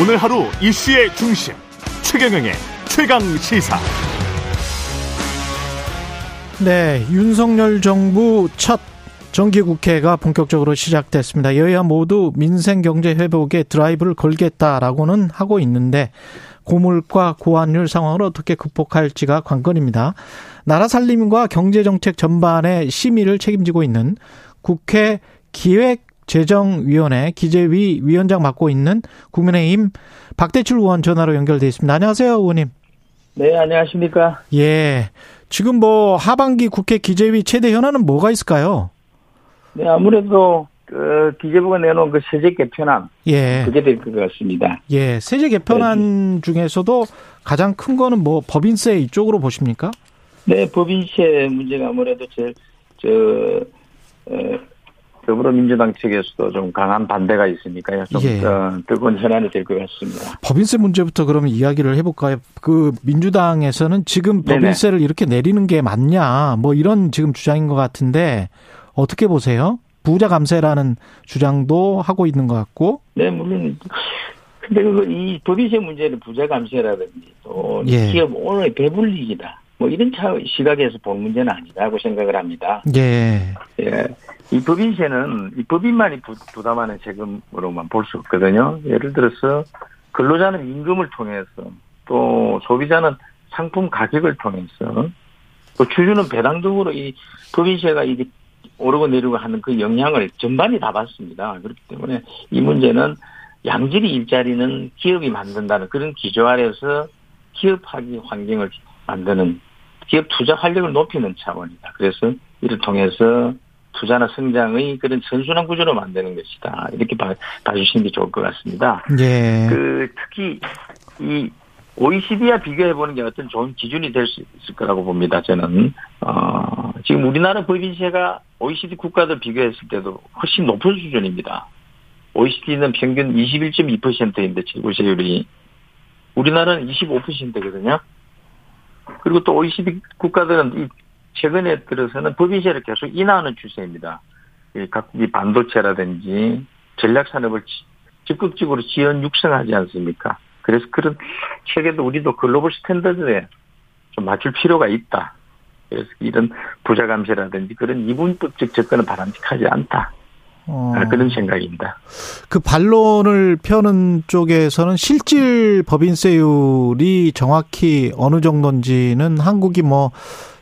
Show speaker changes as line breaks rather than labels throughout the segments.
오늘 하루 이슈의 중심 최경영의 최강 시사.
네, 윤석열 정부 첫 정기국회가 본격적으로 시작됐습니다. 여야 모두 민생 경제 회복에 드라이브를 걸겠다라고는 하고 있는데 고물가 고환율 상황을 어떻게 극복할지가 관건입니다. 나라 살림과 경제 정책 전반의 심의를 책임지고 있는 국회 기획 재정위원회 기재위 위원장 맡고 있는 국민의힘 박대출 의원 전화로 연결돼 있습니다. 안녕하세요, 의원님.
네, 안녕하십니까?
예. 지금 뭐 하반기 국회 기재위 최대 현안은 뭐가 있을까요?
네, 아무래도 그 기재부가 내놓은 그 세제 개편안 예. 그게 될 것 같습니다.
예, 세제 개편안 네. 중에서도 가장 큰 거는 뭐 법인세 이쪽으로 보십니까?
네, 법인세 문제가 아무래도 제일 저 어, 더불어민주당 측에서도 좀 강한 반대가 있으니까요. 좀 예. 어, 뜨거운 현안이 될 것 같습니다.
법인세 문제부터 그러면 이야기를 해볼까요? 그 민주당에서는 지금 법인세를 네네. 이렇게 내리는 게 맞냐, 뭐 이런 지금 주장인 것 같은데 어떻게 보세요? 부자 감세라는 주장도 하고 있는 것 같고.
네, 물론. 근데 그이 법인세 문제는 부자 감세라든지 또 예. 기업 오늘 배불리기다. 뭐 이런 차 시각에서 본 문제는 아니다고 생각을 합니다.
예.
예. 이 법인세는 이 법인만이 부, 담하는 세금으로만 볼 수 없거든요. 예를 들어서 근로자는 임금을 통해서 또 소비자는 상품 가격을 통해서 또 주주는 배당적으로 이 법인세가 이게 오르고 내리고 하는 그 영향을 전반이 다 받습니다. 그렇기 때문에 이 문제는 양질의 일자리는 기업이 만든다는 그런 기조 아래서 기업하기 환경을 만드는 기업 투자 활력을 높이는 차원이다. 그래서 이를 통해서 투자나 성장의 그런 선순환 구조로 만드는 것이다. 이렇게 봐, 봐주시는 게 좋을 것 같습니다.
예.
그, 특히, 이, OECD와 비교해보는 게 어떤 좋은 기준이 될 수 있을 거라고 봅니다. 저는, 어, 지금 우리나라 법인세가 OECD 국가들 비교했을 때도 훨씬 높은 수준입니다. OECD는 평균 21.2%인데, 재고세율이. 우리나라는 25%거든요. 그리고 또 OECD 국가들은 이 최근에 들어서는 법인세를 계속 인하하는 추세입니다. 각국이 반도체라든지 전략 산업을 적극적으로 지원 육성하지 않습니까? 그래서 그런 세계도 우리도 글로벌 스탠더드에 좀 맞출 필요가 있다. 그래서 이런 부자 감세라든지 그런 이분법적 접근은 바람직하지 않다. 어. 아, 그런 생각입니다.
그 반론을 펴는 쪽에서는 실질 법인세율이 정확히 어느 정도인지는 한국이 뭐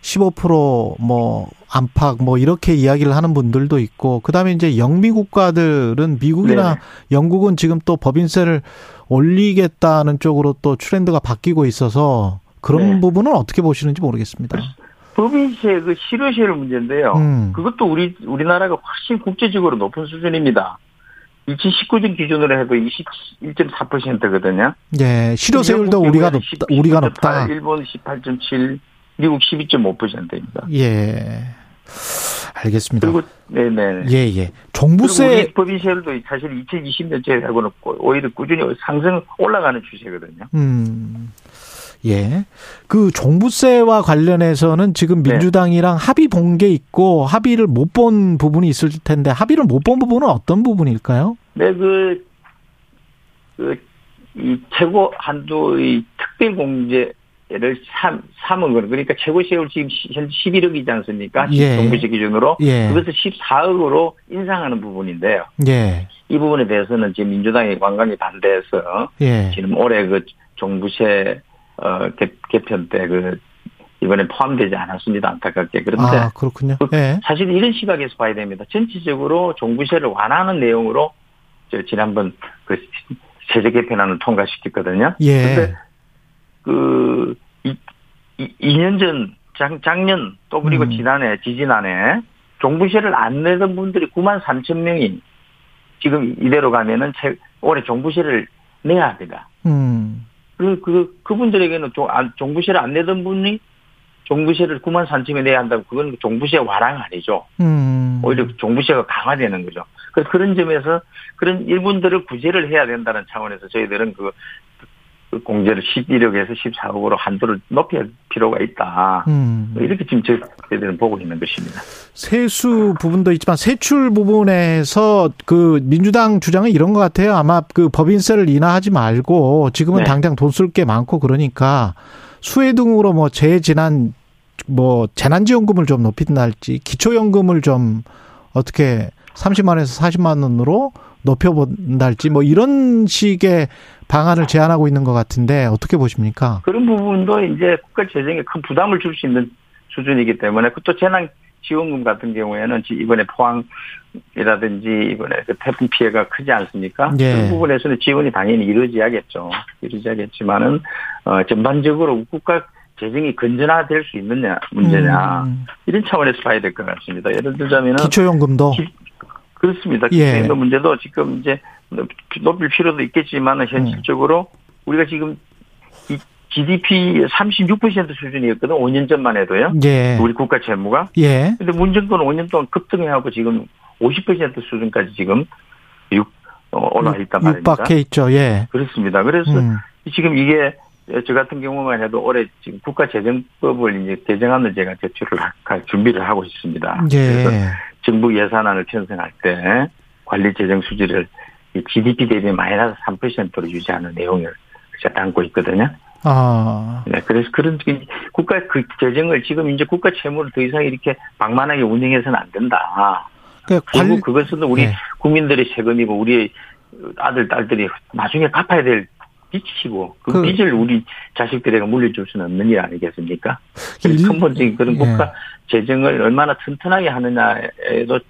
15%뭐 안팎 뭐 이렇게 이야기를 하는 분들도 있고 그다음에 이제 영미 국가들은 미국이나 네. 영국은 지금 또 법인세를 올리겠다는 쪽으로 또 트렌드가 바뀌고 있어서 그런 네. 부분은 어떻게 보시는지 모르겠습니다.
법인세 그 실효세율 문제인데요. 음. 그것도 우리 우리나라가 훨씬 국제적으로 높은 수준입니다. 2019년 기준으로 해도 21.4%거든요.
예, 실효세율도 우리가 높다. 우리가 높다.
일본 18.7, 미국 12.5%입니다.
예. 알겠습니다.
그리고 네네.
예 예. 종부세
법인세율도 사실 2020년째하고는 오히려 꾸준히 상승 올라가는 추세거든요.
음. 예. 그 종부세와 관련해서는 지금 네. 민주당이랑 네. 합의 본 게 있고 합의를 못 본 부분이 있을 텐데 합의를 못 본 부분은 어떤 부분일까요?
네, 그, 그, 이 최고 한도 의 특별 공제 를 삼, 삼은 거는 그러니까 최고 세율 지금 현재 11억이지 않습니까? 예. 정부식 기준으로. 예. 그것을 14억으로 인상하는 부분인데요.
예.
이 부분에 대해서는 지금 민주당이 관광이 반대해서 예. 지금 올해 그 종부세 어, 개, 개편 때 그 이번에 포함되지 않았습니다. 안타깝게. 그런데
아, 그렇군요. 그
예. 사실 이런 시각에서 봐야 됩니다. 전체적으로 종부세를 완화하는 내용으로 저 지난번 그 세제 개편안을 통과시켰거든요.
예. 근데
그, 이, 이 2년 전, 작, 작년, 또 그리고 음. 지난해, 지지난해, 종부세를 안 내던 분들이 9만 3천 명이 지금 이대로 가면은 채, 올해 종부세를 내야 합니다.
음.
그, 그, 그분들에게는 종, 종부세를 안 내던 분이 종부세를 9만 3천에 내야 한다고 그건 종부세 완화가 아니죠.
음.
오히려 종부세가 강화되는 거죠. 그래서 그런 점에서 그런 일분들을 구제를 해야 된다는 차원에서 저희들은 그그 공제를 11억 에서 14억으로 한도를 높일 필요가 있다.
음.
이렇게 지금 저희들은 보고 있는 것입니다.
세수 부분도 있지만 세출 부분에서 그 민주당 주장은 이런 것 같아요. 아마 그 법인세를 인하하지 말고 지금은
네.
당장 돈 쓸 게 많고 그러니까 수혜 등으로 뭐 재지난 뭐 재난지원금을 좀 높인달지 기초연금을 좀 어떻게 30만 원에서 40만 원으로 높여본달지 뭐 이런 식의 방안을 제안하고 있는 것 같은데 어떻게 보십니까?
그런 부분도 이제 국가 재정에 큰 부담을 줄 수 있는 수준이기 때문에 또 재난 지원금 같은 경우에는 지- 이번에 포항이라든지 이번에 그 태풍 피해가 크지 않습니까?
예.
그런 부분에서는 지원이 당연히 이루어져야겠죠. 이루어져야겠지만은 어, 전반적으로 국가 재정이 건전화될 수 있느냐 문제냐
음,
이런 차원에서 봐야 될 것 같습니다. 예를 들자면은
기초연금도
기- 그렇습니다.
예.
기초연금 문제도 지금 이제 높일 필요도 있겠지만 현실적으로 우리가 지금 이 GDP 36% 수준이었거든 5년 전만 해도요.
예.
우리 국가 재무가.
예.
근데 문정권 5년 동안 급등해하고 지금 50% 수준까지 지금 육 어, 올라와 있단 말입니다.
육박해 있죠. 예.
그렇습니다. 그래서
음.
지금 이게 저 같은 경우만 해도 올해 지금 국가재정법을 이제 개정안을 제가 제출을 할 준비를 하고 있습니다. 그래서
예.
정부 예산안을 편성할 때 관리 재정 수지를 이 GDP 대비 마이너스 3%로 유지하는 내용을 제가 담고 있거든요.
아.
네, 그래서 그런 그 국가 그 재정을 지금 이제 국가 채무를 더 이상 이렇게 방만하게 운영해서는 안 된다.
그 관리
결국 그것은 우리
네.
국민들의 세금이고 우리 아들 딸들이 나중에 갚아야 될 빚이고 그,
그-
빚을 우리 자식들에게 물려줄 수는 없는 일 아니겠습니까?
일-
근본적인 그런
예.
국가 재정을 얼마나 튼튼하게 하느냐에도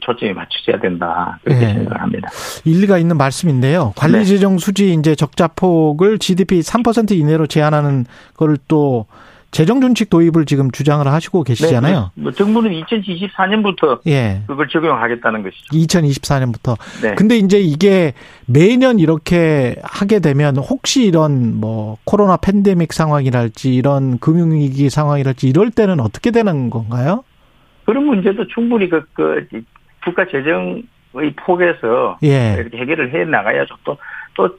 초점이 맞춰져야 된다 그렇게
예.
생각을 합니다.
일리가 있는 말씀인데요.
네.
관리 재정 수지 이제 적자 폭을 GDP 3% 이내로 제한하는 거를 또 재정 준칙 도입을 지금 주장을 하시고 계시잖아요.
네, 뭐 정부는 2024년부터
예.
그걸 적용하겠다는 것이죠.
2024년부터.
네.
근데 이제 이게 매년 이렇게 하게 되면 혹시 이런 뭐 코로나 팬데믹 상황이랄지 이런 금융위기 상황이랄지 이럴 때는 어떻게 되는 건가요?
그런 문제도 충분히 그, 그 국가 재정의 폭에서
예.
이렇게 해결을 해 나가야죠. 또, 또,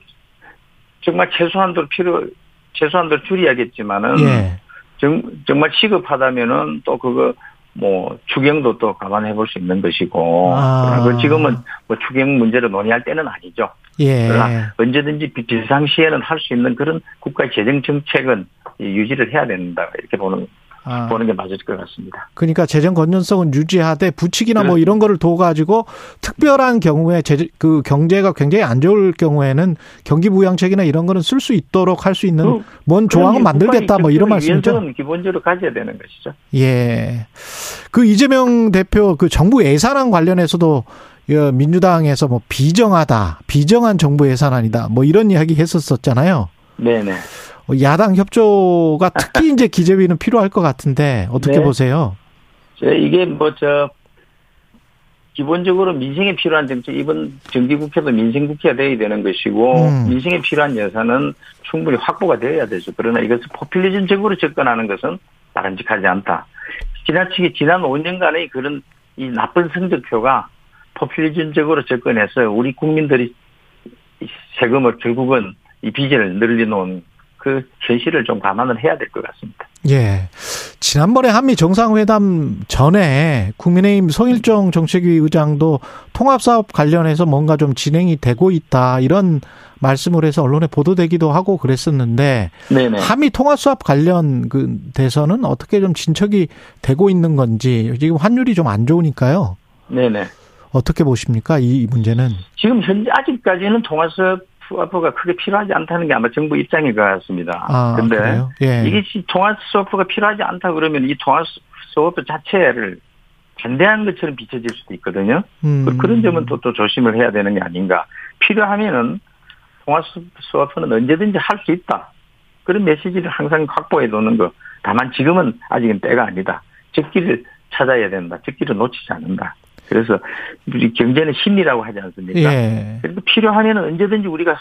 정말 최소한도 필요, 최소한도 줄여야겠지만은,
예.
정, 정말 시급하다면은 또 그거, 뭐, 추경도 또 감안해 볼 수 있는 것이고,
아.
그 지금은 뭐 추경 문제를 논의할 때는 아니죠.
예.
그러나 언제든지 비- 비상시에는 할 수 있는 그런 국가 재정 정책은 유지를 해야 된다. 이렇게 보는,
아.
보는 게 맞을 것 같습니다.
그러니까 재정 건전성은 유지하되 부칙이나 뭐. 이런 거를 둬 가지고 특별한 경우에 제, 그 경제가 굉장히 안 좋을 경우에는 경기 부양책이나 이런 거는 쓸 수 있도록 할 수 있는
그-
뭔
그런
만들겠다 뭐 이런 말씀이죠.
기본적으로 가져야 되는 것이죠.
예. 그 이재명 대표 그 정부 예산안 관련해서도 어, 민주당에서 뭐 비정하다, 비정한 정부 예산안이다, 뭐 이런 이야기 했었었잖아요.
네네.
어, 야당 협조가 특히 이제 기재위는 필요할 것 같은데 어떻게
네.
보세요?
저 이게 뭐 저 기본적으로 민생에 필요한 정책 이번 정기국회도 민생국회가 돼야 되는 것이고
음.
민생에 필요한 예산은 충분히 확보가 되어야 되죠. 그러나 이것을 포퓰리즘적으로 접근하는 것은 바람직하지 않다. 지나치게 지난 5년간의 그런 이 나쁜 성적표가 포퓰리즘적으로 접근해서 우리 국민들이 이 세금을 결국은 이 빚을 늘려놓은 그 현실을 좀 감안을 해야 될 것 같습니다.
예. 지난번에 한미 정상회담 전에 국민의힘 송일정 정책위 의장도 통합사업 관련해서 뭔가 좀 진행이 되고 있다 이런 말씀을 해서 언론에 보도되기도 하고 그랬었는데
네네.
한미 통합사업 관련 그 대선은 어떻게 좀 진척이 되고 있는 건지 지금 환율이 좀 안 좋으니까요.
네네.
어떻게 보십니까 이 문제는?
지금 현재 아직까지는 통화수업 수업가 크게 필요하지 않다는 게 아마 정부 입장인 것 같습니다.
아,
근데?
예.
이게 통화 수업가 필요하지 않다 그러면 이 통화 수업 자체를 반대하는 것처럼 비춰질 수도 있거든요.
음.
그- 그런 점은 또, 또 조심을 해야 되는 게 아닌가. 필요하면은 통화 수업은 언제든지 할 수 있다. 그런 메시지를 항상 확보해 놓는 거. 다만 지금은 아직은 때가 아니다. 적기를 찾아야 된다. 적기를 놓치지 않는다. 그래서 우리 경제는 심리라고 하지 않습니까?
예.
그래도 필요하면 언제든지 우리가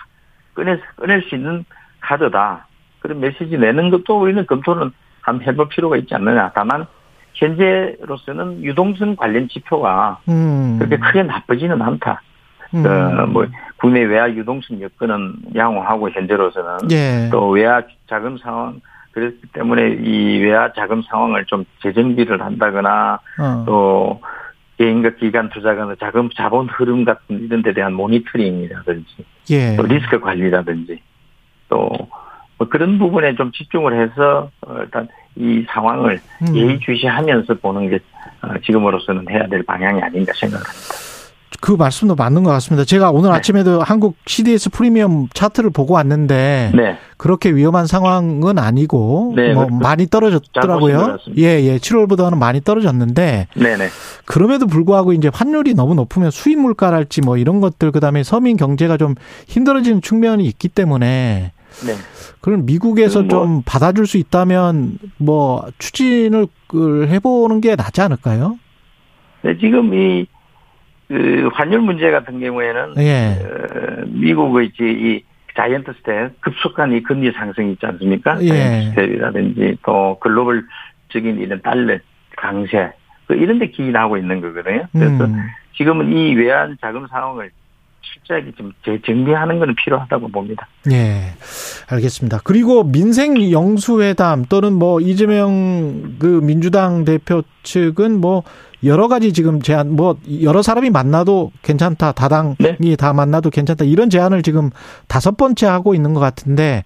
꺼내, 꺼낼 수 있는 카드다. 그런 메시지 내는 것도 우리는 검토는 한번 해볼 필요가 있지 않느냐. 다만, 현재로서는 유동성 관련 지표가
음.
그렇게 크게 나쁘지는 않다.
음.
어, 뭐 국내 외화 유동성 여건은 양호하고 현재로서는
예.
또 외화 자금 상황 그렇기 때문에 이 외화 자금 상황을 좀 재정비를 한다거나
어.
또 개인과 기관 투자가의 자금 자본 흐름 같은 이런 데 대한 모니터링이라든지
예.
또 리스크 관리라든지 또 뭐 그런 부분에 좀 집중을 해서 어, 일단 이 상황을
음.
예의주시하면서 보는 게 어, 지금으로서는 해야 될 방향이 아닌가 생각합니다.
그 말씀도 맞는 것 같습니다. 제가 오늘
네.
아침에도 한국 CDS 프리미엄 차트를 보고 왔는데
네,
그렇게 위험한 상황은 아니고
네,
뭐
그-
많이 떨어졌더라고요. 예, 예. 7월보다는 많이 떨어졌는데
네, 네,
그럼에도 불구하고 이제 환율이 너무 높으면 수입 물가랄지 뭐 이런 것들 그다음에 서민 경제가 좀 힘들어지는 측면이 있기 때문에
네.
그럼 미국에서
뭐-
좀 받아줄 수 있다면 뭐 추진을 그 해보는 게 낫지 않을까요?
네, 지금 이, 그, 환율 문제 같은 경우에는,
예.
어, 미국의 이제 이 자이언트 스텝, 급속한 이 금리 상승이 있지 않습니까?
예.
자이언트 스텝이라든지 또 글로벌적인 이런 달러 강세, 그 이런 데 기인하고 있는 거거든요. 그래서
음.
지금은 이 외환 자금 상황을 실제하게 좀 재정비하는 것은 필요하다고 봅니다.
예, 알겠습니다. 그리고 민생 영수회담 또는 뭐 이재명 그 민주당 대표 측은 뭐 여러 가지 지금 제안 뭐 여러 사람이 만나도 괜찮다 다당이
네.
다 만나도 괜찮다 이런 제안을 지금 다섯 번째 하고 있는 것 같은데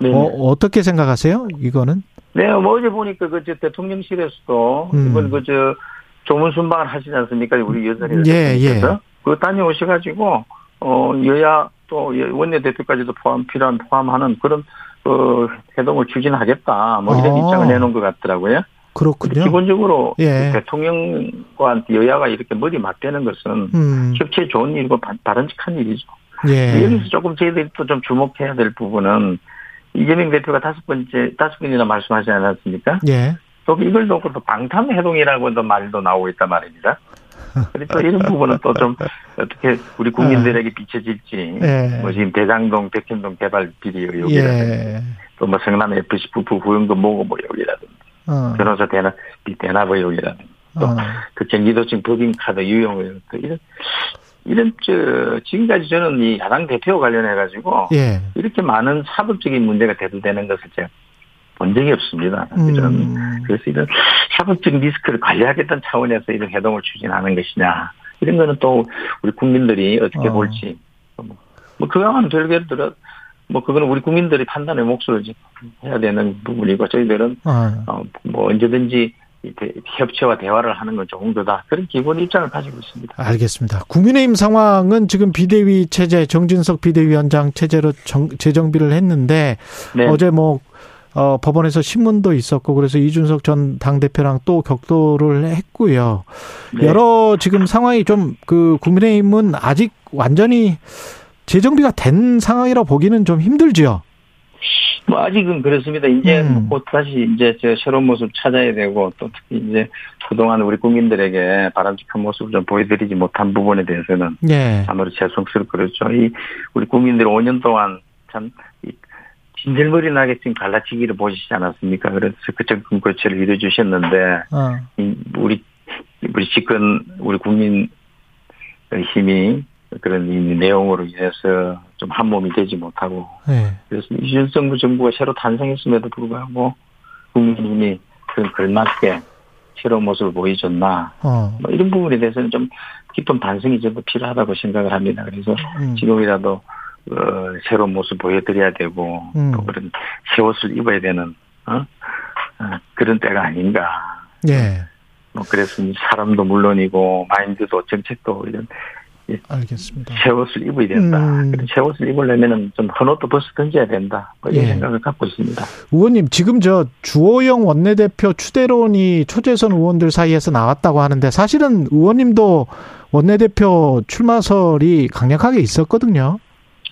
네.
어, 어떻게 생각하세요? 이거는?
네, 뭐 어제 보니까 그저 대통령실에서도
음.
이번 그저 조문 순방을 하시지 않습니까? 우리 여전히
예, 예.
그 다녀오셔가지고 어 여야 또 원내 대표까지도 포함 필요한 포함하는 그런 어 해동을 추진하겠다 뭐 이런
아.
입장을 내놓은 것 같더라고요.
그렇군요.
기본적으로
예.
대통령과 여야가 이렇게 머리 맞대는 것은
음,
협치에 좋은 일이고 바- 바람직한 일이죠.
예,
여기서 조금 저희들이 또 좀 주목해야 될 부분은 이재명 대표가 다섯 번째 다섯 번이나 말씀하지 않았습니까?
예,
또 이걸 놓고 또 방탄해동이라고도 말도 나오고 있단 말입니다. 그래서 또 이런 부분은 또 좀 어떻게 우리 국민들에게 비춰질지
예.
뭐 지금 대장동, 백현동 개발 비리 의혹이라든지
예,
또뭐 성남 FC 부부 후원금 모금 의혹이라든지
어,
변호사 대납 대납 의혹이라든지 또
어,
그 경기도청 법인카드 또 이런 이런 저 지금까지 저는 이 야당 대표 관련해 가지고
예,
이렇게 많은 사법적인 문제가 대두되는 것을 제가 본 적이 없습니다. 사실은.
음,
그래서 이런 사법적 리스크를 관리하겠다는 차원에서 이런 해동을 추진하는 것이냐. 이런 거는 또 우리 국민들이 어떻게
어.
볼지. 뭐, 뭐 그거와는 별개로 들어, 뭐 그거는 우리 국민들이 판단의 지금 해야 되는 부분이고 저희들은
어,
어, 뭐 언제든지 협치와 대화를 하는 건 좋은 거다. 그런 기본 입장을 가지고 있습니다.
알겠습니다. 국민의힘 상황은 지금 비대위 체제, 정진석 비대위원장 체제로 정- 재정비를 했는데
네.
어제 뭐 어, 법원에서 신문도 있었고 그래서 이준석 전 당대표랑 또 격돌을 했고요.
네.
여러 지금 상황이 좀 그 국민의힘은 아직 완전히 재정비가 된 상황이라 보기는 좀 힘들지요.
뭐 아직은 그렇습니다. 이제
음.
곧 다시 이제 저 새로운 모습 찾아야 되고 또 특히 이제 그동안 우리 국민들에게 바람직한 모습을 좀 보여드리지 못한 부분에 대해서는
예.
아무래도 죄송스럽고 그렇죠. 이 우리 국민들이 5년 동안 참이 진절머리 나게 지금 갈라치기를 보시지 않았습니까? 그래서 그 정권 교체를 이루어주셨는데
어.
이 우리 우리 집권 우리 국민의 힘이 그런 이 내용으로 인해서 좀 한몸이 되지 못하고
예.
그래서 이준석 정부가 새로 탄생했음에도 불구하고 국민힘이 그 걸맞게 새로운 모습을 보여줬나
어.
뭐 이런 부분에 대해서는 좀 깊은 반성이 저도 필요하다고 생각을 합니다. 그래서
음.
지금이라도 어, 새로운 모습 보여드려야 되고
음.
또 그런 새 옷을 입어야 되는 어? 어, 그런 때가 아닌가.
예.
뭐 그래서 사람도 물론이고 마인드도 정책도 이런
알겠습니다.
새 옷을 입어야 된다.
음.
새 옷을 입으려면은 좀 헌옷도 벗어 던져야 된다. 뭐 이런
예.
생각을 갖고 있습니다.
의원님 지금 저 주호영 원내대표 추대론이 초재선 의원들 사이에서 나왔다고 하는데 사실은 의원님도 원내대표 출마설이 강력하게 있었거든요.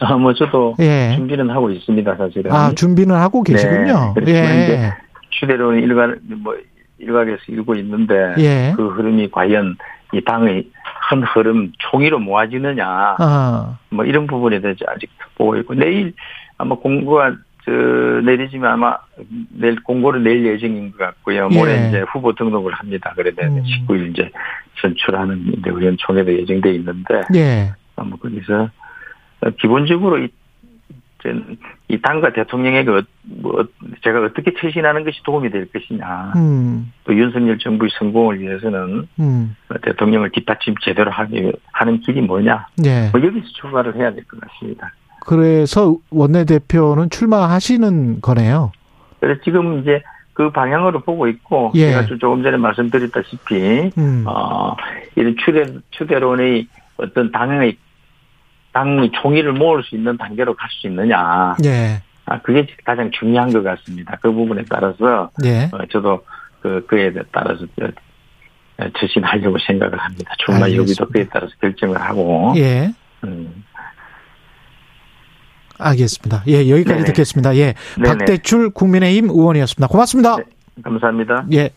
아, 뭐 저도
예.
준비는 하고 있습니다, 사실은.
아 준비는 하고 계시군요.
네,
예.
이제 추대로는 일각 뭐 일각에서 일고 있는데
예.
그 흐름이 과연 이 당의 큰 흐름 총의로 모아지느냐
아,
뭐 이런 부분에 대해서 아직 보고 있고 내일 아마 공고가 저 내리지만 아마 내일 공고를 낼 예정인 것 같고요. 모레
예.
이제 후보 등록을 합니다. 그래야
음.
19일 이제 선출하는 의원총회도 예정돼 있는데
예.
뭐 거기서 기본적으로 이, 이 당과 대통령에게 어, 뭐 제가 어떻게 처신하는 것이 도움이 될 것이냐.
음.
또 윤석열 정부의 성공을 위해서는
음.
대통령을 뒷받침 제대로 하기 하는 길이 뭐냐.
예.
뭐 여기서 출발을 해야 될 것 같습니다.
그래서 원내대표는 출마하시는 거네요.
그래서 지금 이제 그 방향으로 보고 있고
예.
제가 조금 전에 말씀드렸다시피
음.
어 이런 추대 추대론의 어떤 당의 당의 총의를 모을 수 있는 단계로 갈 수 있느냐.
예.
아 그게 가장 중요한 것 같습니다. 그 부분에 따라서
예.
어, 저도 그 그에 따라서 저, 처신하려고 생각을 합니다.
알겠습니다.
여기도 그에 따라서 결정을 하고.
예.
음,
알겠습니다. 예, 여기까지
네네.
듣겠습니다. 예.
네네.
박대출 국민의힘 의원이었습니다. 고맙습니다.
네. 감사합니다.
예.